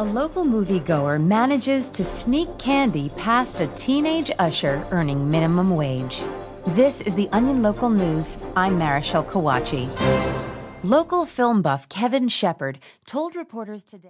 A local moviegoer manages to sneak candy past a teenage usher earning minimum wage. This is the Onion Local News. I'm Marichelle Kawachi. Local film buff Kevin Shepard told reporters today.